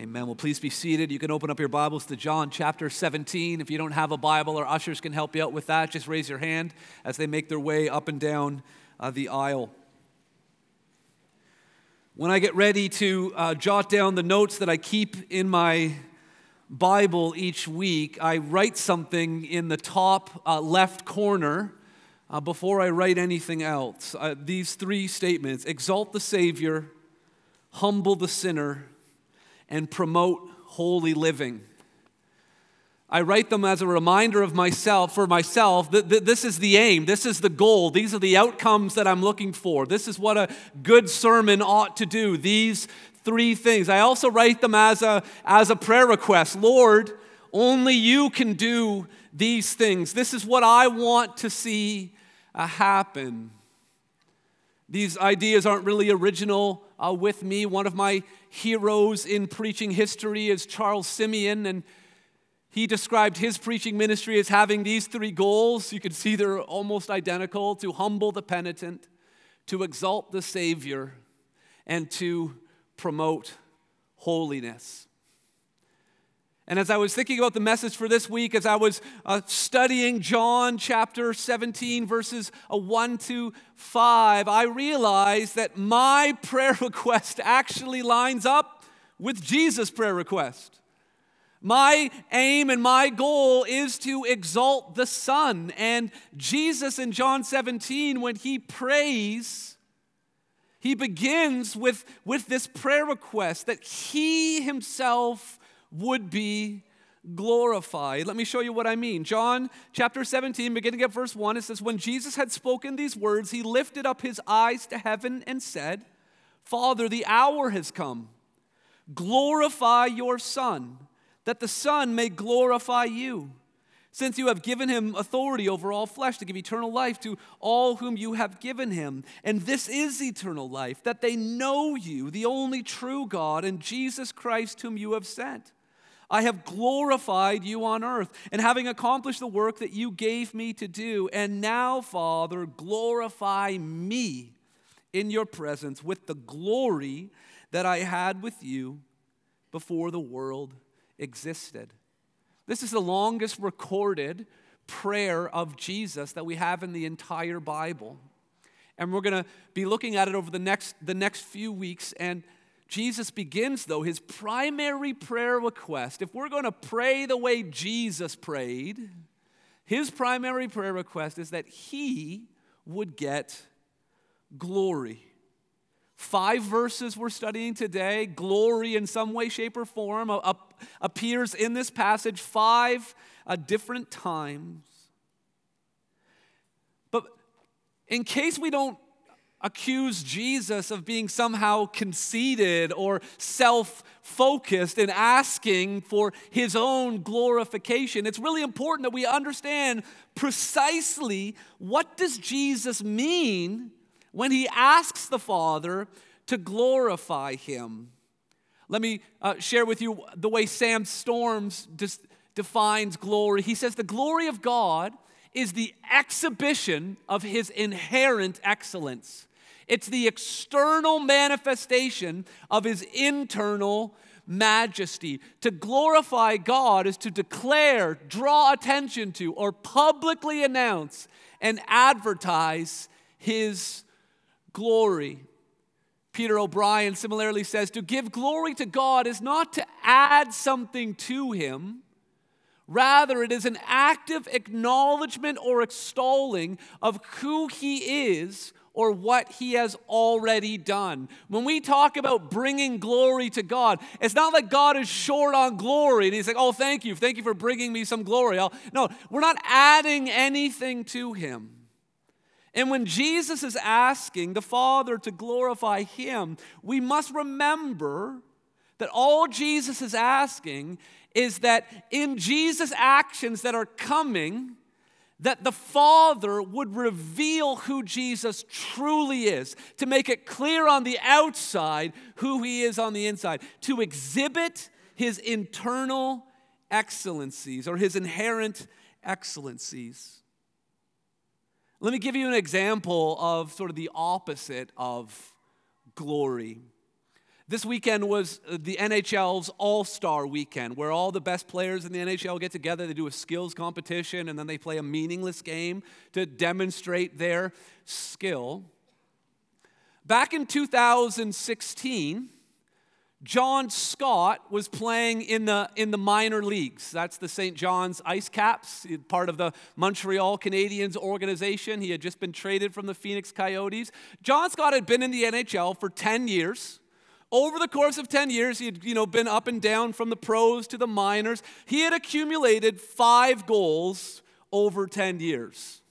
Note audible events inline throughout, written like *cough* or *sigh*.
Amen. Well, please be seated. You can open up your Bibles to John chapter 17. If you don't have a Bible, our ushers can help you out with that. Just raise your hand as they make their way up and down uh, the aisle. When I get ready to uh, jot down the notes that I keep in my Bible each week, I write something in the top uh, left corner uh, before I write anything else. Uh, these three statements exalt the Savior, humble the sinner, and promote holy living. I write them as a reminder of myself, for myself, that this is the aim, this is the goal, these are the outcomes that I'm looking for. This is what a good sermon ought to do, these three things. I also write them as a, as a prayer request Lord, only you can do these things. This is what I want to see uh, happen. These ideas aren't really original uh, with me. One of my heroes in preaching history is Charles Simeon, and he described his preaching ministry as having these three goals. You can see they're almost identical to humble the penitent, to exalt the Savior, and to promote holiness. And as I was thinking about the message for this week, as I was uh, studying John chapter 17, verses uh, 1 to 5, I realized that my *laughs* prayer request actually lines up with Jesus' prayer request. My aim and my goal is to exalt the Son. And Jesus in John 17, when he prays, he begins with, with this prayer request that he himself would be glorified. Let me show you what I mean. John chapter 17, beginning at verse 1, it says, When Jesus had spoken these words, he lifted up his eyes to heaven and said, Father, the hour has come. Glorify your Son, that the Son may glorify you since you have given him authority over all flesh to give eternal life to all whom you have given him. And this is eternal life, that they know you, the only true God, and Jesus Christ, whom you have sent. I have glorified you on earth, and having accomplished the work that you gave me to do, and now, Father, glorify me in your presence with the glory that I had with you before the world existed. This is the longest recorded prayer of Jesus that we have in the entire Bible. And we're going to be looking at it over the next, the next few weeks. And Jesus begins, though, his primary prayer request. If we're going to pray the way Jesus prayed, his primary prayer request is that he would get glory. Five verses we're studying today, glory in some way, shape, or form, appears in this passage five uh, different times. But in case we don't accuse Jesus of being somehow conceited or self focused in asking for his own glorification. It's really important that we understand precisely what does Jesus mean when he asks the Father to glorify him. Let me uh, share with you the way Sam Storms defines glory. He says, The glory of God is the exhibition of his inherent excellence. It's the external manifestation of his internal majesty. To glorify God is to declare, draw attention to, or publicly announce and advertise his glory. Peter O'Brien similarly says to give glory to God is not to add something to him. Rather, it is an active acknowledgement or extolling of who he is or what he has already done. When we talk about bringing glory to God, it's not like God is short on glory and he's like, oh, thank you. Thank you for bringing me some glory. I'll, no, we're not adding anything to him. And when Jesus is asking the Father to glorify him, we must remember that all Jesus is asking is that in Jesus' actions that are coming, that the Father would reveal who Jesus truly is, to make it clear on the outside who he is on the inside, to exhibit his internal excellencies or his inherent excellencies. Let me give you an example of sort of the opposite of glory. This weekend was uh, the NHL's All Star weekend, where all the best players in the NHL get together. They do a skills competition and then they play a meaningless game to demonstrate their skill. Back in 2016, John Scott was playing in the, in the minor leagues. That's the St. John's Ice Caps, part of the Montreal Canadiens organization. He had just been traded from the Phoenix Coyotes. John Scott had been in the NHL for 10 years. Over the course of 10 years, he had you know, been up and down from the pros to the minors. He had accumulated five goals over 10 years.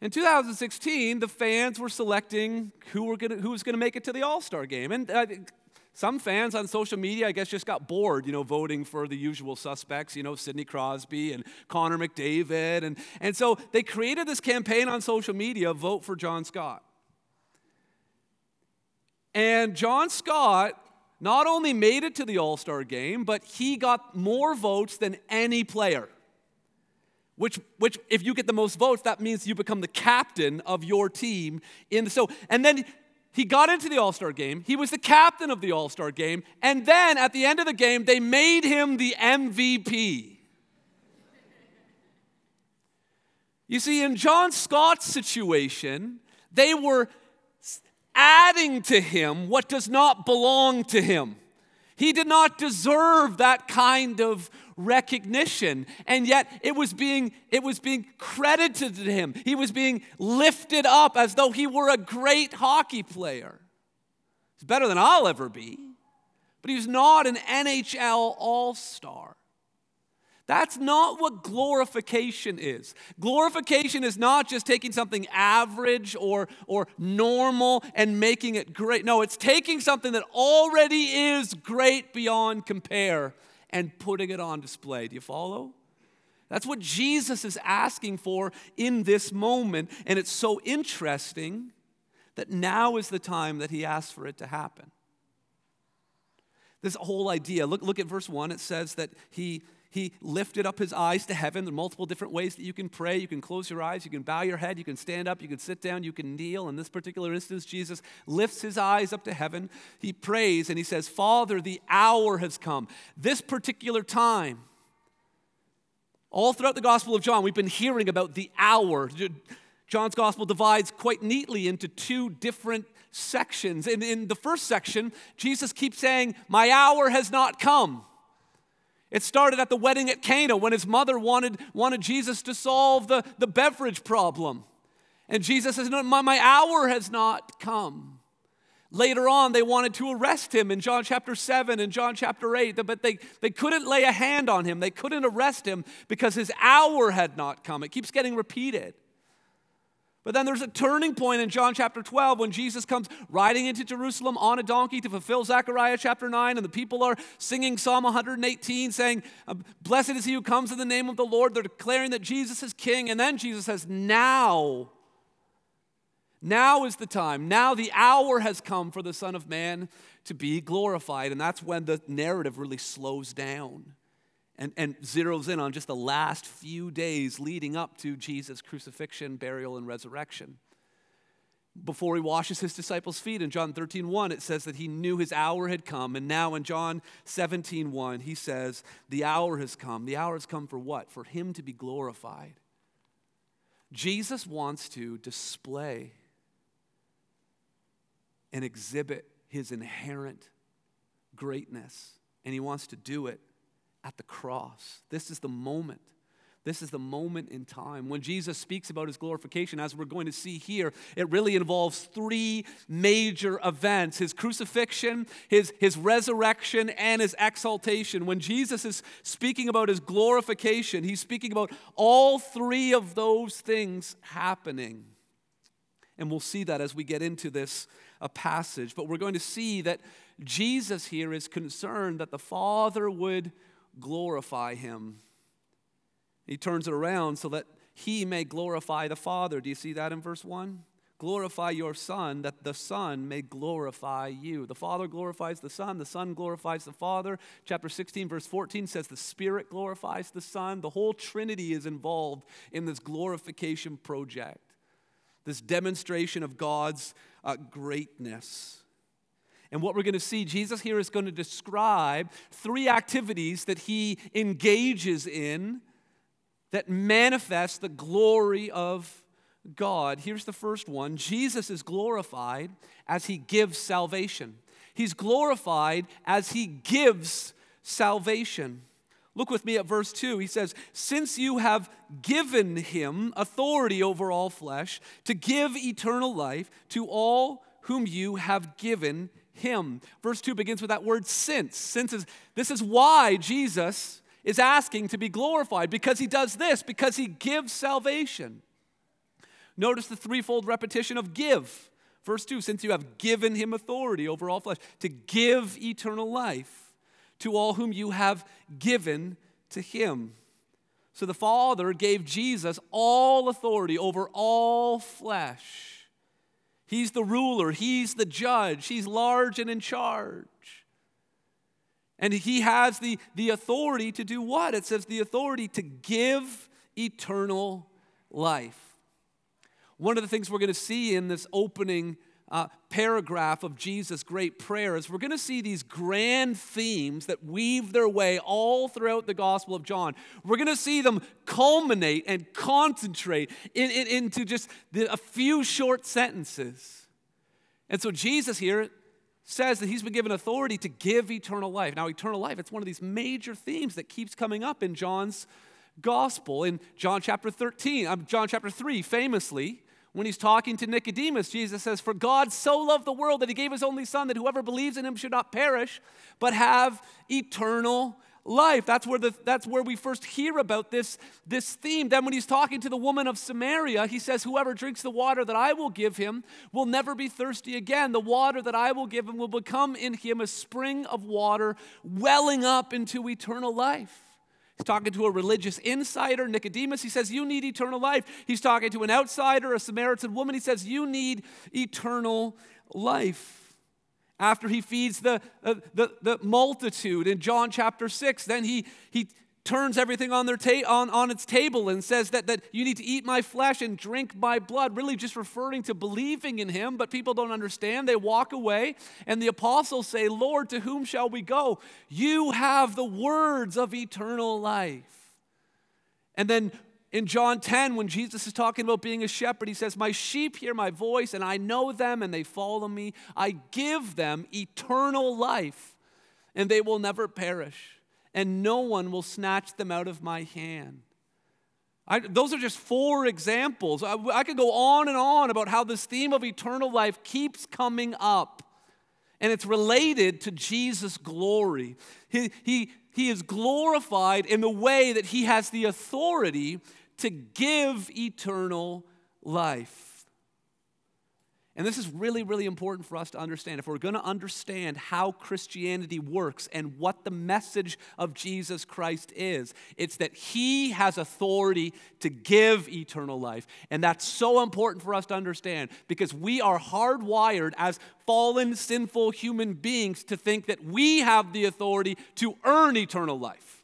In 2016, the fans were selecting who, were gonna, who was going to make it to the All Star game. And uh, some fans on social media, I guess, just got bored, you know, voting for the usual suspects, you know, Sidney Crosby and Connor McDavid. And, and so they created this campaign on social media vote for John Scott. And John Scott not only made it to the All Star game, but he got more votes than any player. Which, which, if you get the most votes, that means you become the captain of your team. In the, so, and then he got into the All Star game. He was the captain of the All Star game. And then at the end of the game, they made him the MVP. You see, in John Scott's situation, they were adding to him what does not belong to him. He did not deserve that kind of recognition and yet it was being it was being credited to him. He was being lifted up as though he were a great hockey player. He's better than i'll ever be but he was not an nhl all-star that's not what glorification is. Glorification is not just taking something average or, or normal and making it great. No, it's taking something that already is great beyond compare and putting it on display. Do you follow? That's what Jesus is asking for in this moment. And it's so interesting that now is the time that he asks for it to happen. This whole idea, look, look at verse 1. It says that he he lifted up his eyes to heaven. There are multiple different ways that you can pray. You can close your eyes, you can bow your head, you can stand up, you can sit down, you can kneel. In this particular instance, Jesus lifts his eyes up to heaven. He prays and he says, Father, the hour has come. This particular time, all throughout the Gospel of John, we've been hearing about the hour. John's Gospel divides quite neatly into two different sections. And in the first section, Jesus keeps saying, My hour has not come. It started at the wedding at Cana when his mother wanted, wanted Jesus to solve the, the beverage problem. And Jesus says, No, my, my hour has not come. Later on, they wanted to arrest him in John chapter 7 and John chapter 8, but they, they couldn't lay a hand on him. They couldn't arrest him because his hour had not come. It keeps getting repeated. But then there's a turning point in John chapter 12 when Jesus comes riding into Jerusalem on a donkey to fulfill Zechariah chapter 9, and the people are singing Psalm 118, saying, uh, Blessed is he who comes in the name of the Lord. They're declaring that Jesus is king. And then Jesus says, Now, now is the time. Now the hour has come for the Son of Man to be glorified. And that's when the narrative really slows down and, and zeroes in on just the last few days leading up to Jesus' crucifixion, burial, and resurrection. Before he washes his disciples' feet in John 13, 1, it says that he knew his hour had come. And now in John 17, 1, he says, The hour has come. The hour has come for what? For him to be glorified. Jesus wants to display and exhibit his inherent greatness, and he wants to do it at the cross. This is the moment. This is the moment in time. When Jesus speaks about his glorification, as we're going to see here, it really involves three major events his crucifixion, his, his resurrection, and his exaltation. When Jesus is speaking about his glorification, he's speaking about all three of those things happening. And we'll see that as we get into this a passage. But we're going to see that Jesus here is concerned that the Father would glorify him. He turns it around so that he may glorify the Father. Do you see that in verse 1? Glorify your Son, that the Son may glorify you. The Father glorifies the Son, the Son glorifies the Father. Chapter 16, verse 14 says the Spirit glorifies the Son. The whole Trinity is involved in this glorification project. this demonstration of God's uh, greatness. And what we're going to see, Jesus here is going to describe three activities that he engages in that manifest the glory of God. Here's the first one Jesus is glorified as he gives salvation. He's glorified as he gives salvation. Look with me at verse 2. He says, Since you have given him authority over all flesh to give eternal life to all whom you have given him. Verse 2 begins with that word since. Since is this is why Jesus is asking to be glorified because he does this, because he gives salvation. Notice the threefold repetition of give. Verse 2 Since you have given him authority over all flesh to give eternal life to all whom you have given to him. So the Father gave Jesus all authority over all flesh He's the ruler, He's the judge, He's large and in charge. And He has the, the authority to do what? It says the authority to give eternal life. One of the things we're going to see in this opening uh, paragraph of Jesus' great prayers, we're going to see these grand themes that weave their way all throughout the Gospel of John. We're going to see them culminate and concentrate in, in, into just the, a few short sentences. And so Jesus here says that he's been given authority to give eternal life. Now, eternal life, it's one of these major themes that keeps coming up in John's gospel. In John chapter 13, um, John chapter 3, famously, when he's talking to Nicodemus, Jesus says, For God so loved the world that he gave his only Son, that whoever believes in him should not perish, but have eternal life. That's where, the, that's where we first hear about this, this theme. Then, when he's talking to the woman of Samaria, he says, Whoever drinks the water that I will give him will never be thirsty again. The water that I will give him will become in him a spring of water welling up into eternal life. He's talking to a religious insider, Nicodemus. He says, You need eternal life. He's talking to an outsider, a Samaritan woman. He says, You need eternal life. After he feeds the, uh, the, the multitude in John chapter 6, then he, he turns everything on, their ta- on, on its table and says that, that you need to eat my flesh and drink my blood, really just referring to believing in him, but people don't understand. They walk away, and the apostles say, Lord, to whom shall we go? You have the words of eternal life. And then in John 10, when Jesus is talking about being a shepherd, he says, My sheep hear my voice, and I know them, and they follow me. I give them eternal life, and they will never perish and no one will snatch them out of my hand. I, those are just four examples. I, I could go on and on about how this theme of eternal life keeps coming up. And it's related to Jesus' glory. He, he, he is glorified in the way that he has the authority to give eternal life. And this is really, really important for us to understand. If we're going to understand how Christianity works and what the message of Jesus Christ is, it's that He has authority to give eternal life. And that's so important for us to understand because we are hardwired as fallen, sinful human beings to think that we have the authority to earn eternal life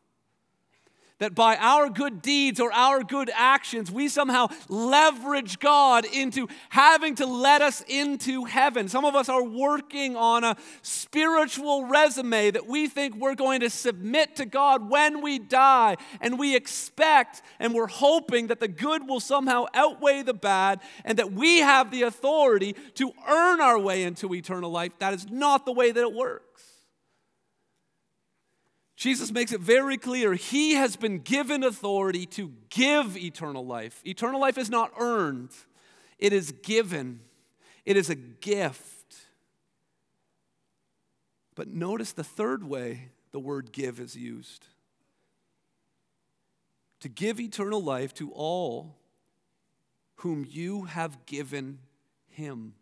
that by our good deeds or our good actions, we somehow leverage God into having to let us into heaven. Some of us are working on a spiritual resume that we think we're going to submit to God when we die, and we expect and we're hoping that the good will somehow outweigh the bad and that we have the authority to earn our way into eternal life. That is not the way that it works. Jesus makes it very clear he has been given authority to give eternal life. Eternal life is not earned, it is given, it is a gift. But notice the third way the word give is used to give eternal life to all whom you have given him.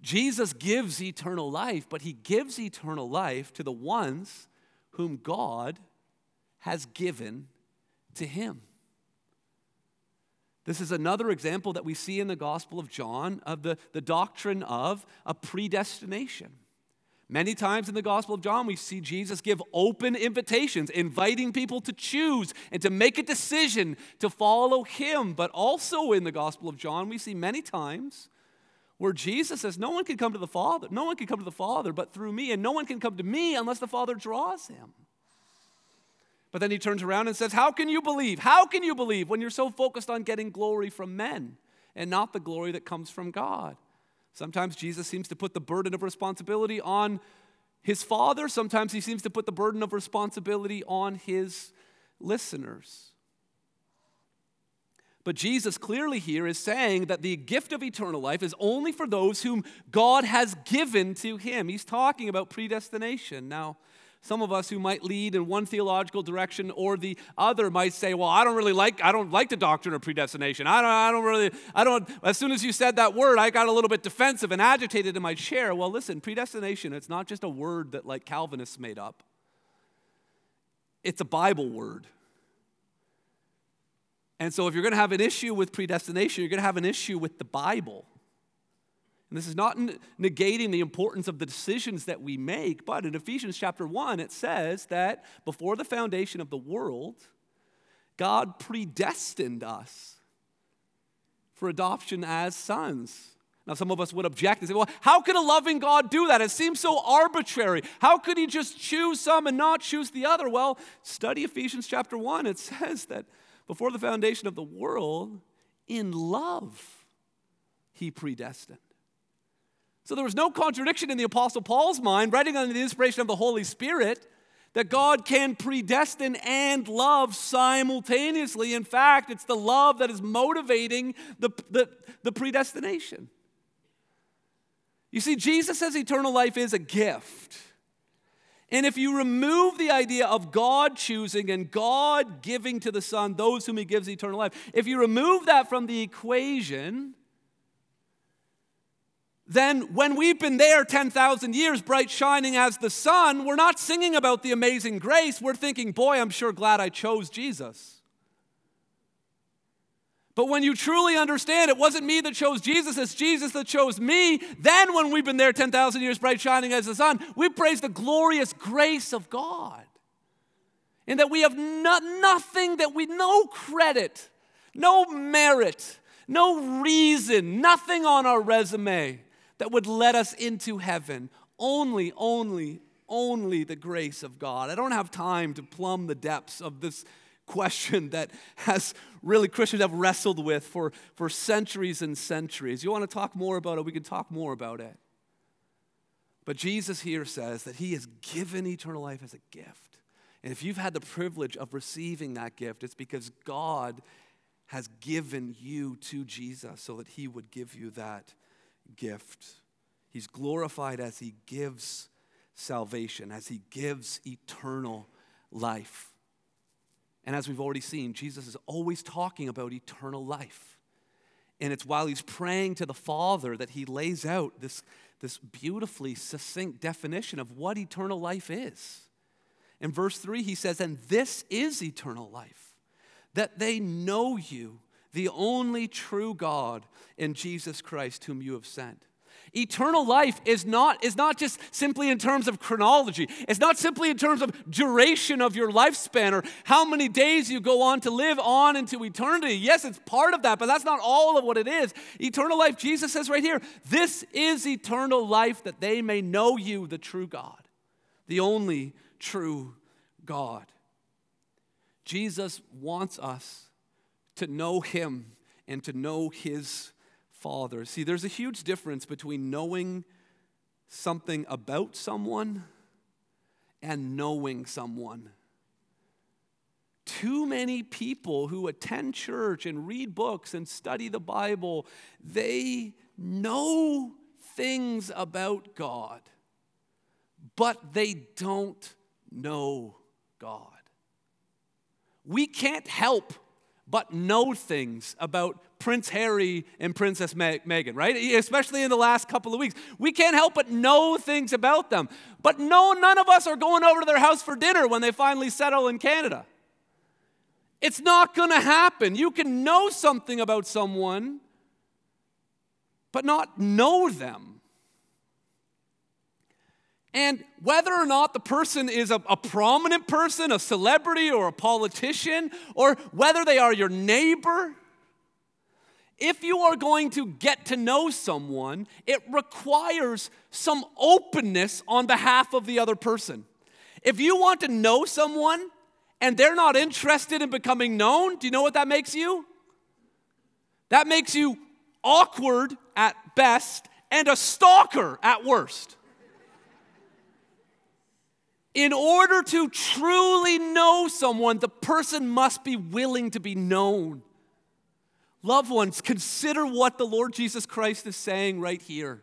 Jesus gives eternal life, but he gives eternal life to the ones whom God has given to him. This is another example that we see in the Gospel of John of the, the doctrine of a predestination. Many times in the Gospel of John, we see Jesus give open invitations, inviting people to choose and to make a decision to follow him. But also in the Gospel of John, we see many times where Jesus says, No one can come to the Father. No one can come to the Father but through me, and no one can come to me unless the Father draws him. But then he turns around and says, How can you believe? How can you believe when you're so focused on getting glory from men and not the glory that comes from God? Sometimes Jesus seems to put the burden of responsibility on his father. Sometimes he seems to put the burden of responsibility on his listeners. But Jesus clearly here is saying that the gift of eternal life is only for those whom God has given to him. He's talking about predestination. Now, some of us who might lead in one theological direction or the other might say, "Well, I don't really like I don't like the doctrine of predestination. I don't I don't really I don't as soon as you said that word, I got a little bit defensive and agitated in my chair." Well, listen, predestination, it's not just a word that like Calvinists made up. It's a Bible word. And so if you're going to have an issue with predestination, you're going to have an issue with the Bible. And this is not negating the importance of the decisions that we make, but in Ephesians chapter 1, it says that before the foundation of the world, God predestined us for adoption as sons. Now, some of us would object and say, well, how could a loving God do that? It seems so arbitrary. How could he just choose some and not choose the other? Well, study Ephesians chapter 1. It says that before the foundation of the world, in love, he predestined. So there was no contradiction in the Apostle Paul's mind, writing under the inspiration of the Holy Spirit, that God can predestine and love simultaneously. In fact, it's the love that is motivating the, the, the predestination. You see, Jesus says eternal life is a gift. And if you remove the idea of God choosing and God giving to the Son those whom He gives eternal life, if you remove that from the equation, then when we've been there 10,000 years, bright shining as the sun, we're not singing about the amazing grace. We're thinking, boy, I'm sure glad I chose Jesus. But when you truly understand it wasn't me that chose Jesus, it's Jesus that chose me, then when we've been there 10,000 years, bright shining as the sun, we praise the glorious grace of God. And that we have no, nothing that we, no credit, no merit, no reason, nothing on our resume that would let us into heaven. Only, only, only the grace of God. I don't have time to plumb the depths of this question that has really Christians have wrestled with for, for centuries and centuries. You want to talk more about it? We can talk more about it. But Jesus here says that He has given eternal life as a gift. And if you've had the privilege of receiving that gift, it's because God has given you to Jesus so that He would give you that gift. He's glorified as he gives salvation, as he gives eternal life. And as we've already seen, Jesus is always talking about eternal life. And it's while he's praying to the Father that he lays out this, this beautifully succinct definition of what eternal life is. In verse 3, he says, And this is eternal life, that they know you, the only true God, in Jesus Christ, whom you have sent. Eternal life is not, is not just simply in terms of chronology. It's not simply in terms of duration of your lifespan or how many days you go on to live on into eternity. Yes, it's part of that, but that's not all of what it is. Eternal life, Jesus says right here, this is eternal life that they may know you, the true God, the only true God. Jesus wants us to know Him and to know His Father. See, there's a huge difference between knowing something about someone and knowing someone. Too many people who attend church and read books and study the Bible, they know things about God, but they don't know God. We can't help but know things about Prince Harry and Princess Meghan, right? Especially in the last couple of weeks. We can't help but know things about them. But no, none of us are going over to their house for dinner when they finally settle in Canada. It's not going to happen. You can know something about someone, but not know them. And whether or not the person is a, a, prominent person, a celebrity, or a politician, or whether they are your neighbor, if you are going to get to know someone, it requires some openness on behalf of the other person. If you want to know someone and they're not interested in becoming known, do you know what that makes you? That makes you awkward at best and a stalker at worst. In order to truly know someone, the person must be willing to be known. Loved ones, consider what the Lord Jesus Christ is saying right here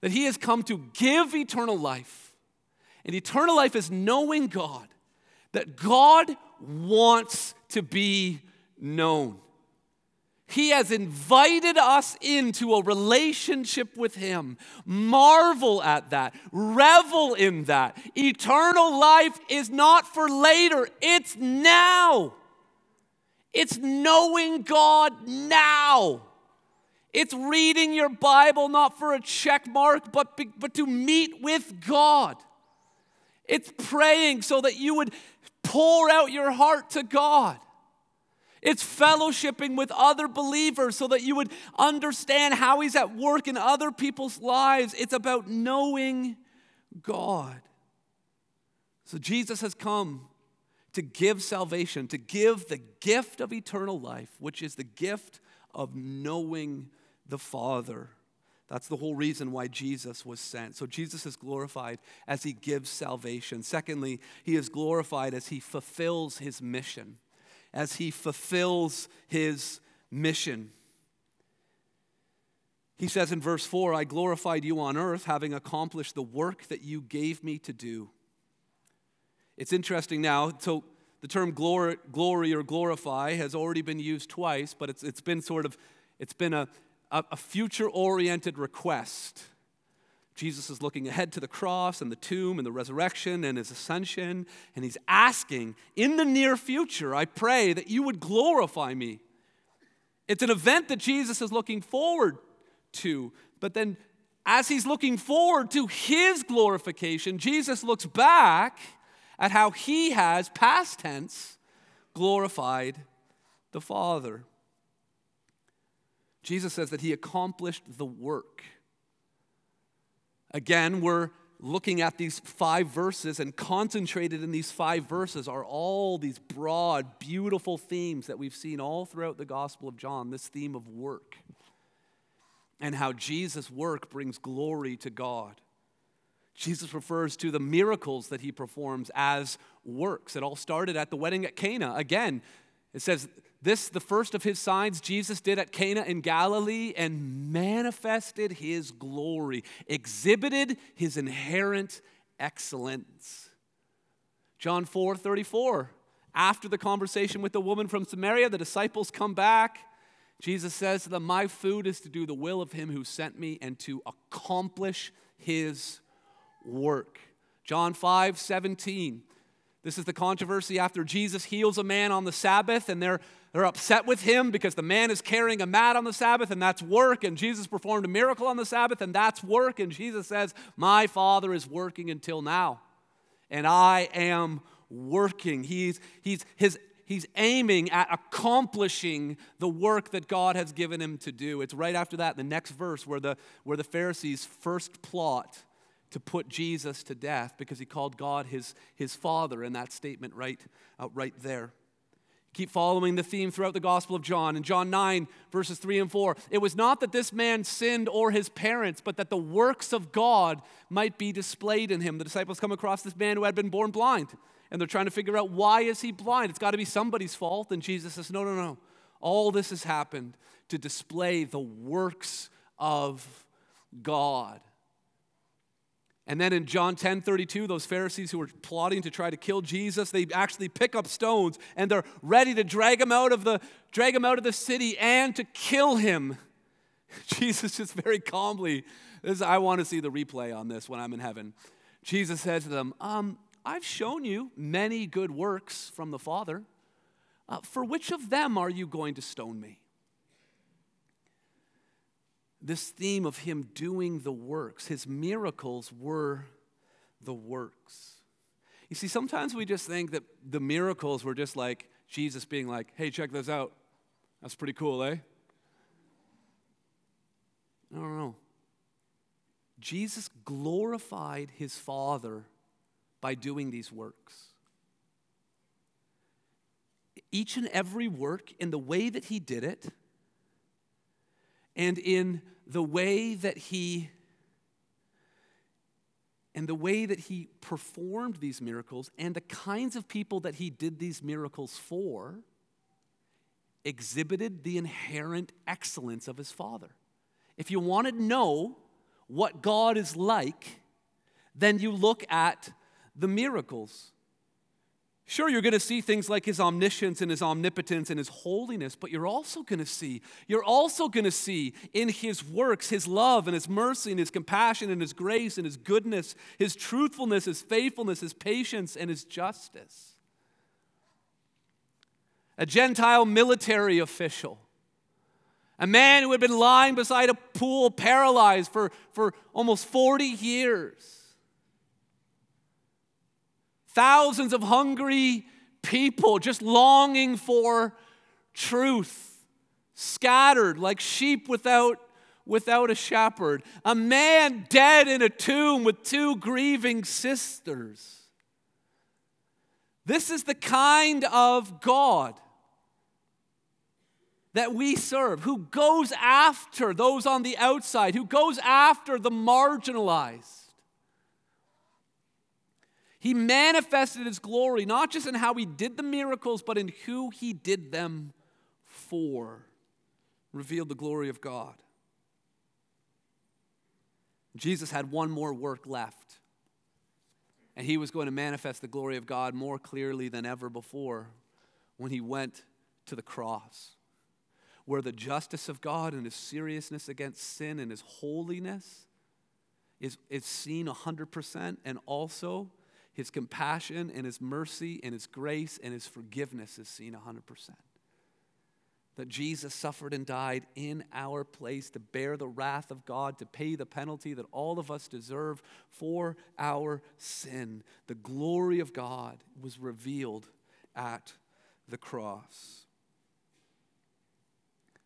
that He has come to give eternal life. And eternal life is knowing God, that God wants to be known. He has invited us into a relationship with Him. Marvel at that. Revel in that. Eternal life is not for later, it's now. It's knowing God now. It's reading your Bible not for a check mark, but, but to meet with God. It's praying so that you would pour out your heart to God. It's fellowshipping with other believers so that you would understand how He's at work in other people's lives. It's about knowing God. So Jesus has come to give salvation, to give the gift of eternal life, which is the gift of knowing the Father. That's the whole reason why Jesus was sent. So Jesus is glorified as he gives salvation. Secondly, he is glorified as he fulfills his mission as he fulfills his mission. He says in verse 4 I glorified you on earth, having accomplished the work that you gave me to do. It's interesting now. So, the term glory, glory or glorify has already been used twice, but it's, it's been sort of it's been a, a, a future oriented request. Jesus is looking ahead to the cross and the tomb and the resurrection and his ascension, and he's asking, in the near future, I pray that you would glorify me. It's an event that Jesus is looking forward to, but then as he's looking forward to his glorification, Jesus looks back at how he has, past tense, glorified the Father. Jesus says that he accomplished the work. Again, we're looking at these five verses, and concentrated in these five verses are all these broad, beautiful themes that we've seen all throughout the Gospel of John this theme of work and how Jesus' work brings glory to God. Jesus refers to the miracles that he performs as works. It all started at the wedding at Cana. Again, it says, This, the first of his signs, Jesus did at Cana in Galilee and manifested his glory, exhibited his inherent excellence. John 4 34. After the conversation with the woman from Samaria, the disciples come back. Jesus says to them, My food is to do the will of him who sent me and to accomplish his work. John 5 17. This is the controversy after Jesus heals a man on the Sabbath, and they're, they're upset with him because the man is carrying a mat on the Sabbath, and that's work. And Jesus performed a miracle on the Sabbath, and that's work. And Jesus says, My Father is working until now, and I am working. He's, he's, his, he's aiming at accomplishing the work that God has given him to do. It's right after that, the next verse, where the, where the Pharisees first plot to put Jesus to death because he called God his, his father in that statement right, uh, right there. Keep following the theme throughout the Gospel of John. In John 9, verses 3 and 4, it was not that this man sinned or his parents, but that the works of God might be displayed in him. The disciples come across this man who had been born blind, and they're trying to figure out why is he blind? It's got to be somebody's fault. And Jesus says, No, no, no. All this has happened to display the works of God. And then in John 10 32, those Pharisees who were plotting to try to kill Jesus, they actually pick up stones and they're ready to drag him out of the, drag him out of the city and to kill him. *laughs* Jesus just very calmly, this, I want to see the replay on this when I'm in heaven. Jesus said to them, um, I've shown you many good works from the Father. Uh, for which of them are you going to stone me? This theme of him doing the works. His miracles were the works. You see, sometimes we just think that the miracles were just like Jesus being like, hey, check this out. That's pretty cool, eh? I don't know. Jesus glorified his Father by doing these works. Each and every work, in the way that he did it, and in the way that he and the way that he performed these miracles and the kinds of people that he did these miracles for exhibited the inherent excellence of his father. If you want to know what God is like, then you look at the miracles. Sure, you're going to see things like his omniscience and his omnipotence and his holiness, but you're also going to see, you're also going to see in his works his love and his mercy and his compassion and his grace and his goodness, his truthfulness, his faithfulness, his patience, and his justice. A Gentile military official, a man who had been lying beside a pool paralyzed for, for almost 40 years Thousands of hungry people just longing for truth, scattered like sheep without, without a shepherd. A man dead in a tomb with two grieving sisters. This is the kind of God that we serve, who goes after those on the outside, who goes after the marginalized. He manifested his glory not just in how he did the miracles, but in who he did them for. Revealed the glory of God. Jesus had one more work left, and he was going to manifest the glory of God more clearly than ever before when he went to the cross, where the justice of God and his seriousness against sin and his holiness is, is seen 100%, and also his compassion and his mercy and his grace and his forgiveness is seen 100%. That Jesus suffered and died in our place to bear the wrath of God, to pay the penalty that all of us deserve for our sin. The glory of God was revealed at the cross.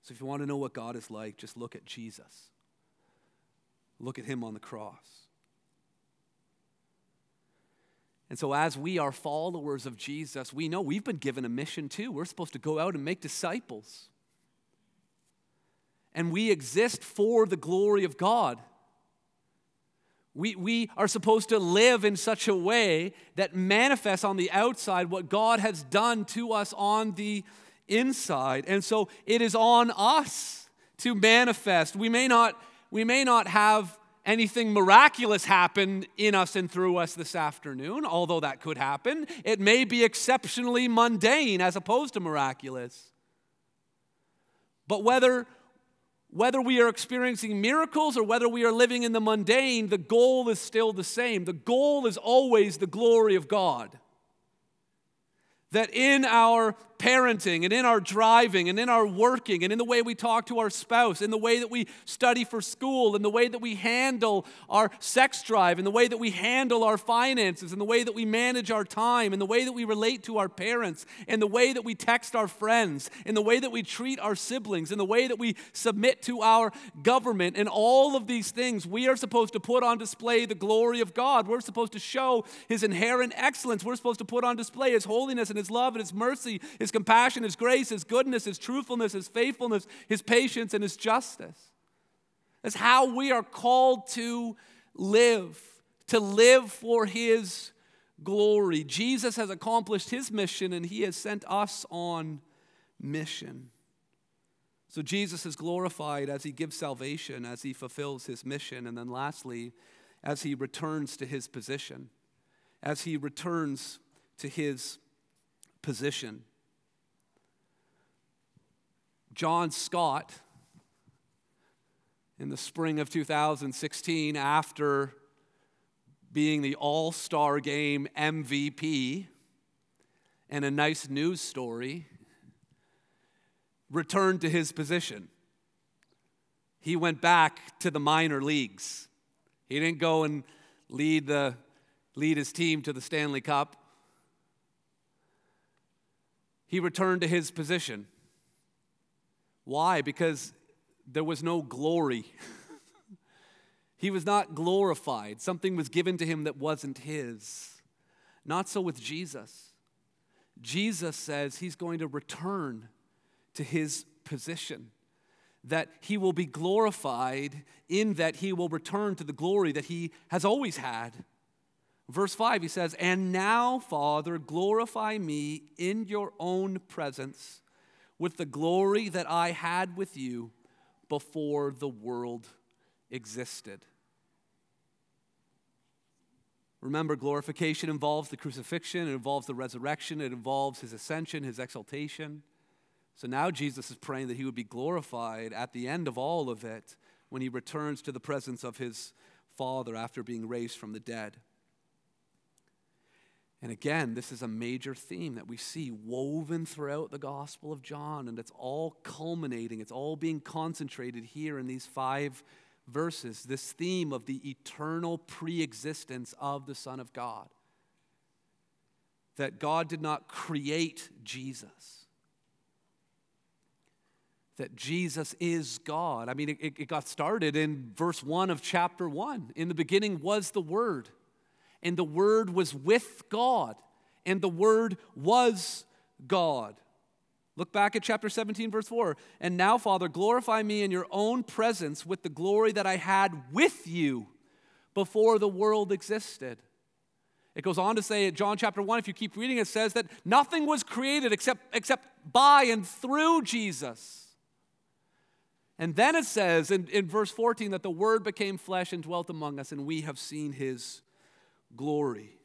So, if you want to know what God is like, just look at Jesus. Look at him on the cross. And so, as we are followers of Jesus, we know we've been given a mission too. We're supposed to go out and make disciples. And we exist for the glory of God. We, we are supposed to live in such a way that manifests on the outside what God has done to us on the inside. And so it is on us to manifest. We may not, we may not have anything miraculous happen in us and through us this afternoon, although that could happen. It may be exceptionally mundane as opposed to miraculous. But whether whether we are experiencing miracles or whether we are living in the mundane, the goal is still the same. The goal is always the glory of God. That in our parenting and in our driving and in our working and in the way we talk to our spouse, in the way that we study for school, in the way that we handle our sex drive, in the way that we handle our finances, in the way that we manage our time, in the way that we relate to our parents, in the way that we text our friends, in the way that we treat our siblings, in the way that we submit to our government, and all of these things, we are supposed to put on display the glory of God. We're supposed to show His inherent excellence. We're supposed to put on display His holiness and His love and His mercy, His his compassion, His grace, His goodness, His truthfulness, His faithfulness, His patience, and His justice. That's how we are called to live, to live for His glory. Jesus has accomplished His mission and He has sent us on mission. So Jesus is glorified as He gives salvation, as He fulfills His mission, and then lastly, as He returns to His position, as He returns to His position. John Scott, in the spring of 2016, after being the All Star Game MVP and a nice news story, returned to his position. he went back to the minor leagues. He didn't go and lead, the, lead his team to the Stanley Cup. He returned to his position. Why? Because there was no glory. *laughs* he was not glorified. Something was given to him that wasn't his. Not so with Jesus. Jesus says he's going to return to his position, that he will be glorified in that he will return to the glory that he has always had. Verse 5, he says, And now, Father, glorify me in your own presence with the glory that I had with you before the world existed. Remember, glorification involves the crucifixion, it involves the resurrection, it involves his ascension, his exaltation. So now Jesus is praying that he would be glorified at the end of all of it when he returns to the presence of his Father after being raised from the dead. And again, this is a major theme that we see woven throughout the Gospel of John, and it's all culminating, it's all being concentrated here in these five verses. This theme of the eternal pre existence of the Son of God. That God did not create Jesus, that Jesus is God. I mean, it, it got started in verse 1 of chapter 1. In the beginning was the Word and the Word was with God, and the Word was God. Look back at chapter 17, verse 4. And now, Father, glorify me in your own presence with the glory that I had with you before the world existed. It goes on to say at John chapter 1, if you keep reading, it says that nothing was created except, except by and through Jesus. And then it says in, in verse 14 that the Word became flesh and dwelt among us, and we have seen his glory.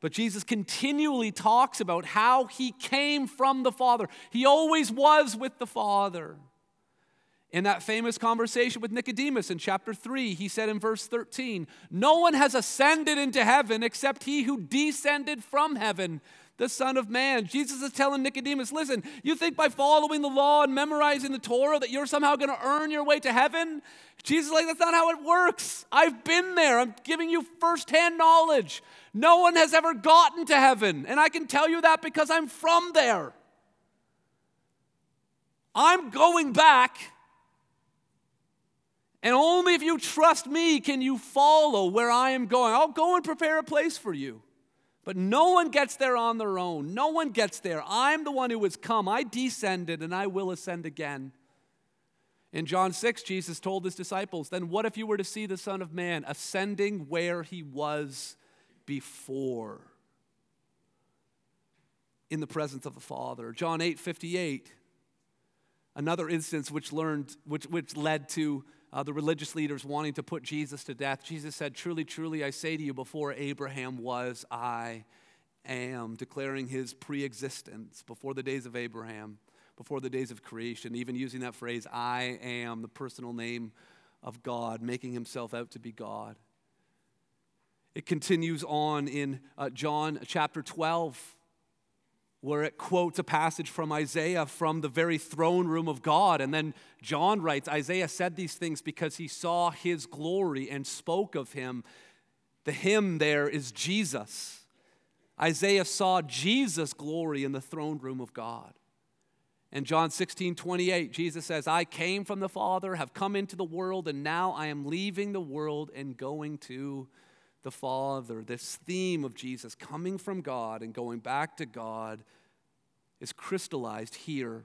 But Jesus continually talks about how he came from the Father. He always was with the Father. In that famous conversation with Nicodemus in chapter 3, he said in verse 13, No one has ascended into heaven except he who descended from heaven, the Son of Man. Jesus is telling Nicodemus, listen, you think by following the law and memorizing the Torah that you're somehow going to earn your way to heaven? Jesus is like, that's not how it works. I've been there. I'm giving you firsthand knowledge. No one has ever gotten to heaven. And I can tell you that because I'm from there. I'm going back. And only if you trust me can you follow where I am going. I'll go and prepare a place for you. But no one gets there on their own. No one gets there. I'm the one who has come. I descended and I will ascend again. In John 6, Jesus told his disciples, Then what if you were to see the Son of Man ascending where he was before? In the presence of the Father. John 8, 58, another instance which, learned, which, which led to uh, the religious leaders wanting to put Jesus to death, Jesus said, Truly, truly, I say to you, before Abraham was, I am, declaring his pre existence before the days of Abraham, before the days of creation, even using that phrase, I am, the personal name of God, making himself out to be God. It continues on in uh, John chapter 12 where it quotes a passage from Isaiah from the very throne room of God. And then John writes Isaiah said these things because he saw his glory and spoke of him. The him there is Jesus. Isaiah saw Jesus' glory in the throne room of God. In John 16, 28, Jesus says, I came from the Father, have come into the world, and now I am leaving the world and going to the Father. This theme of Jesus coming from God and going back to God is crystallized here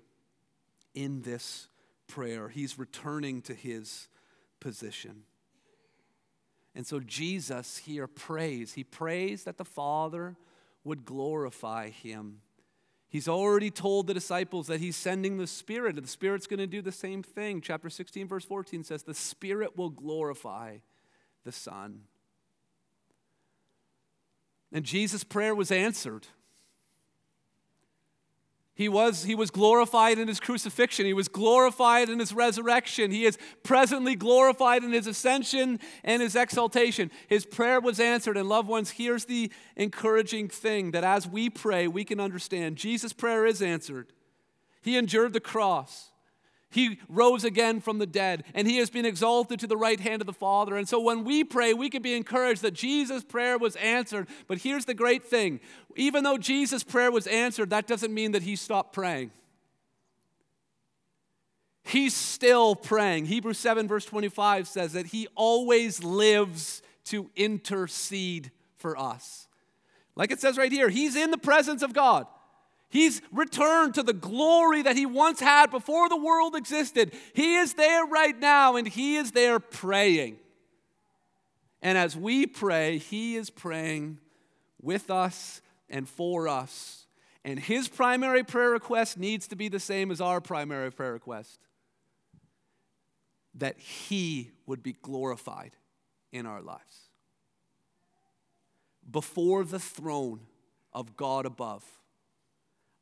in this prayer. He's returning to his position. And so Jesus here prays. He prays that the Father would glorify him. He's already told the disciples that he's sending the Spirit, and the Spirit's going to do the same thing. Chapter 16, verse 14 says, The Spirit will glorify the Son. And Jesus' prayer was answered. He was, he was glorified in his crucifixion. He was glorified in his resurrection. He is presently glorified in his ascension and his exaltation. His prayer was answered. And, loved ones, here's the encouraging thing that as we pray, we can understand Jesus' prayer is answered. He endured the cross, He rose again from the dead, and he has been exalted to the right hand of the Father. And so when we pray, we can be encouraged that Jesus' prayer was answered. But here's the great thing even though Jesus' prayer was answered, that doesn't mean that he stopped praying. He's still praying. Hebrews 7, verse 25 says that he always lives to intercede for us. Like it says right here, he's in the presence of God. He's returned to the glory that he once had before the world existed. He is there right now and he is there praying. And as we pray, he is praying with us and for us. And his primary prayer request needs to be the same as our primary prayer request that he would be glorified in our lives. Before the throne of God above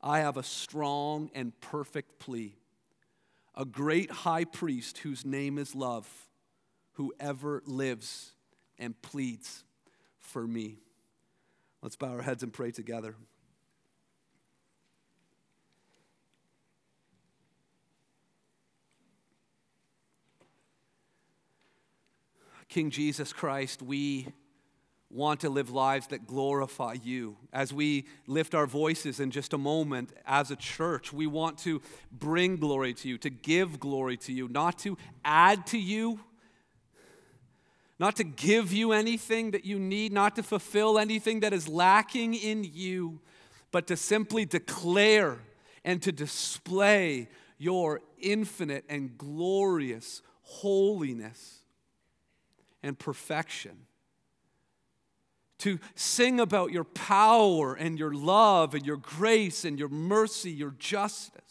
I have a strong and perfect plea. A great high priest whose name is love, who ever lives and pleads for me. Let's bow our heads and pray together. King Jesus Christ, we want to live lives that glorify you. As we lift our voices in just a moment as a church, we want to bring glory to you, to give glory to you, not to add to you, not to give you anything that you need, not to fulfill anything that is lacking in you, but to simply declare and to display your infinite and glorious holiness and perfection to sing about your power and your love and your grace and your mercy, your justice.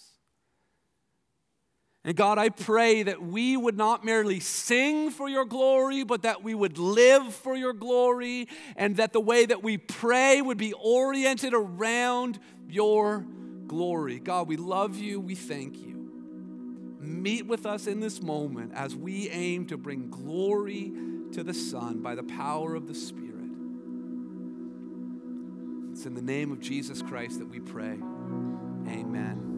And God, I pray that we would not merely sing for your glory, but that we would live for your glory, and that the way that we pray would be oriented around your glory. God, we love you. We thank you. Meet with us in this moment as we aim to bring glory to the Son by the power of the Spirit. It's in the name of Jesus Christ that we pray. Amen.